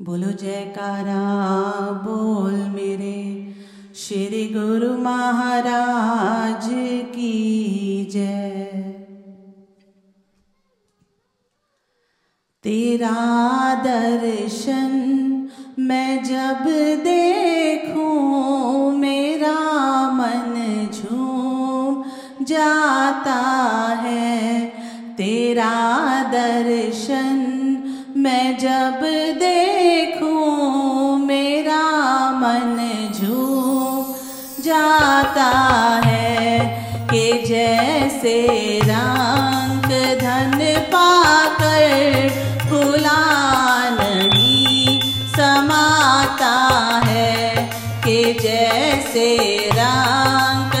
बोलो जयकारा बोल मेरे। श्री गुरु महाराज की जय। तेरा दर्शन मैं जब देखूँ जब देखूँ मेरा मन झूम जाता है कि जैसे रंग धन पाकर भुला नहीं समाता है कि जैसे रंग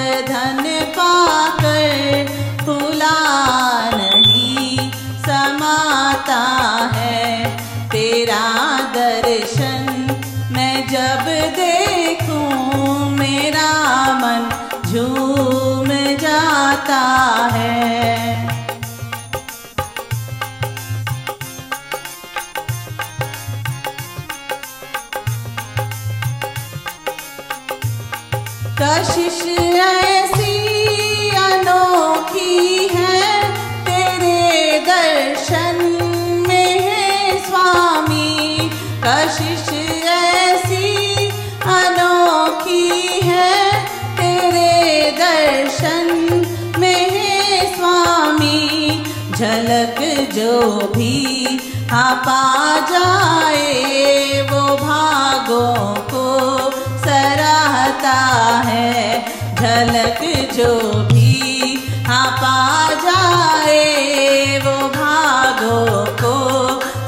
तेरा दर्शन मैं जब देखूँ मेरा मन झूम जाता है। कशिश ऐसी कशिश ऐसी अनोखी है, तेरे दर्शन में स्वामी, झलक जो भी हाँ पा जाए, वो भागों को सराहता है, झलक जो भी हाँ पा जाए, वो भागों को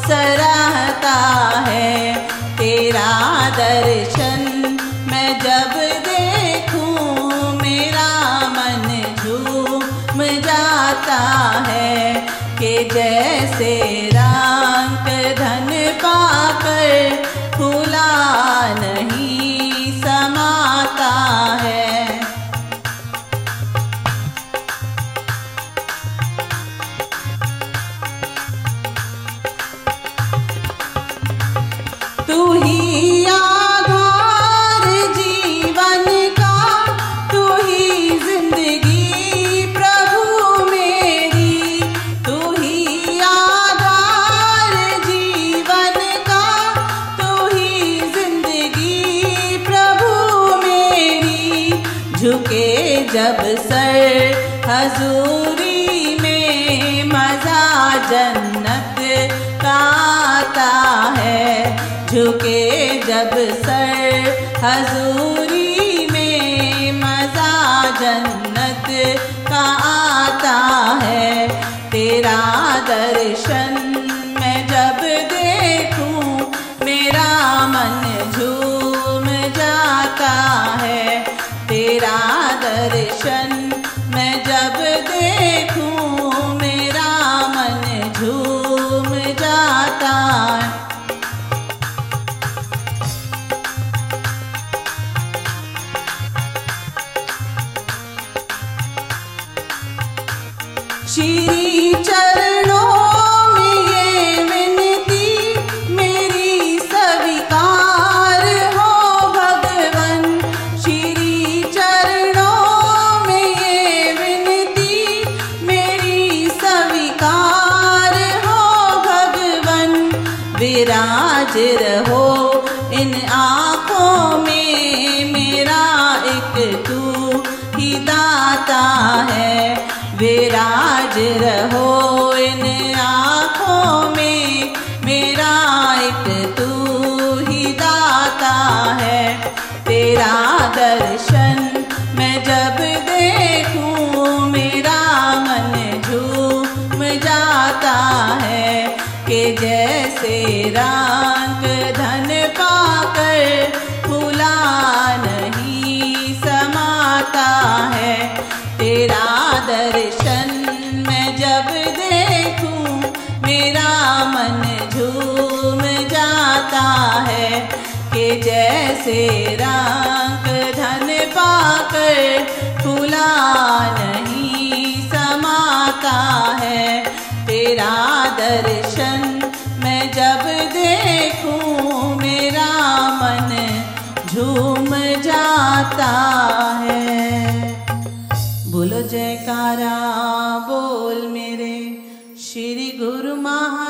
सराहता है। दर्शन मैं जब देखूँ, मेरा मन झूम जाता है कि जैसे रंग धन पाकर फूला नहीं समाता है। तू ही झुके जब सर हजूरी में मज़ा जन्नत का आता है। झुके जब सर हजूरी दर्शन मैं जब देखूँ मेरा मन झूम जाता श्री चरणों विराज रहो। इन आँखों में मेरा एक तू ही दाता है। विराज रहो। इन आँखों में धन नहीं समाता है। तेरा दर्शन मैं जब देखूँ, मेरा मन झूम जाता है कि जैसे रंग जब देखूँ मेरा मन झूम जाता है। बोलो जयकारा बोल मेरे श्री गुरु महा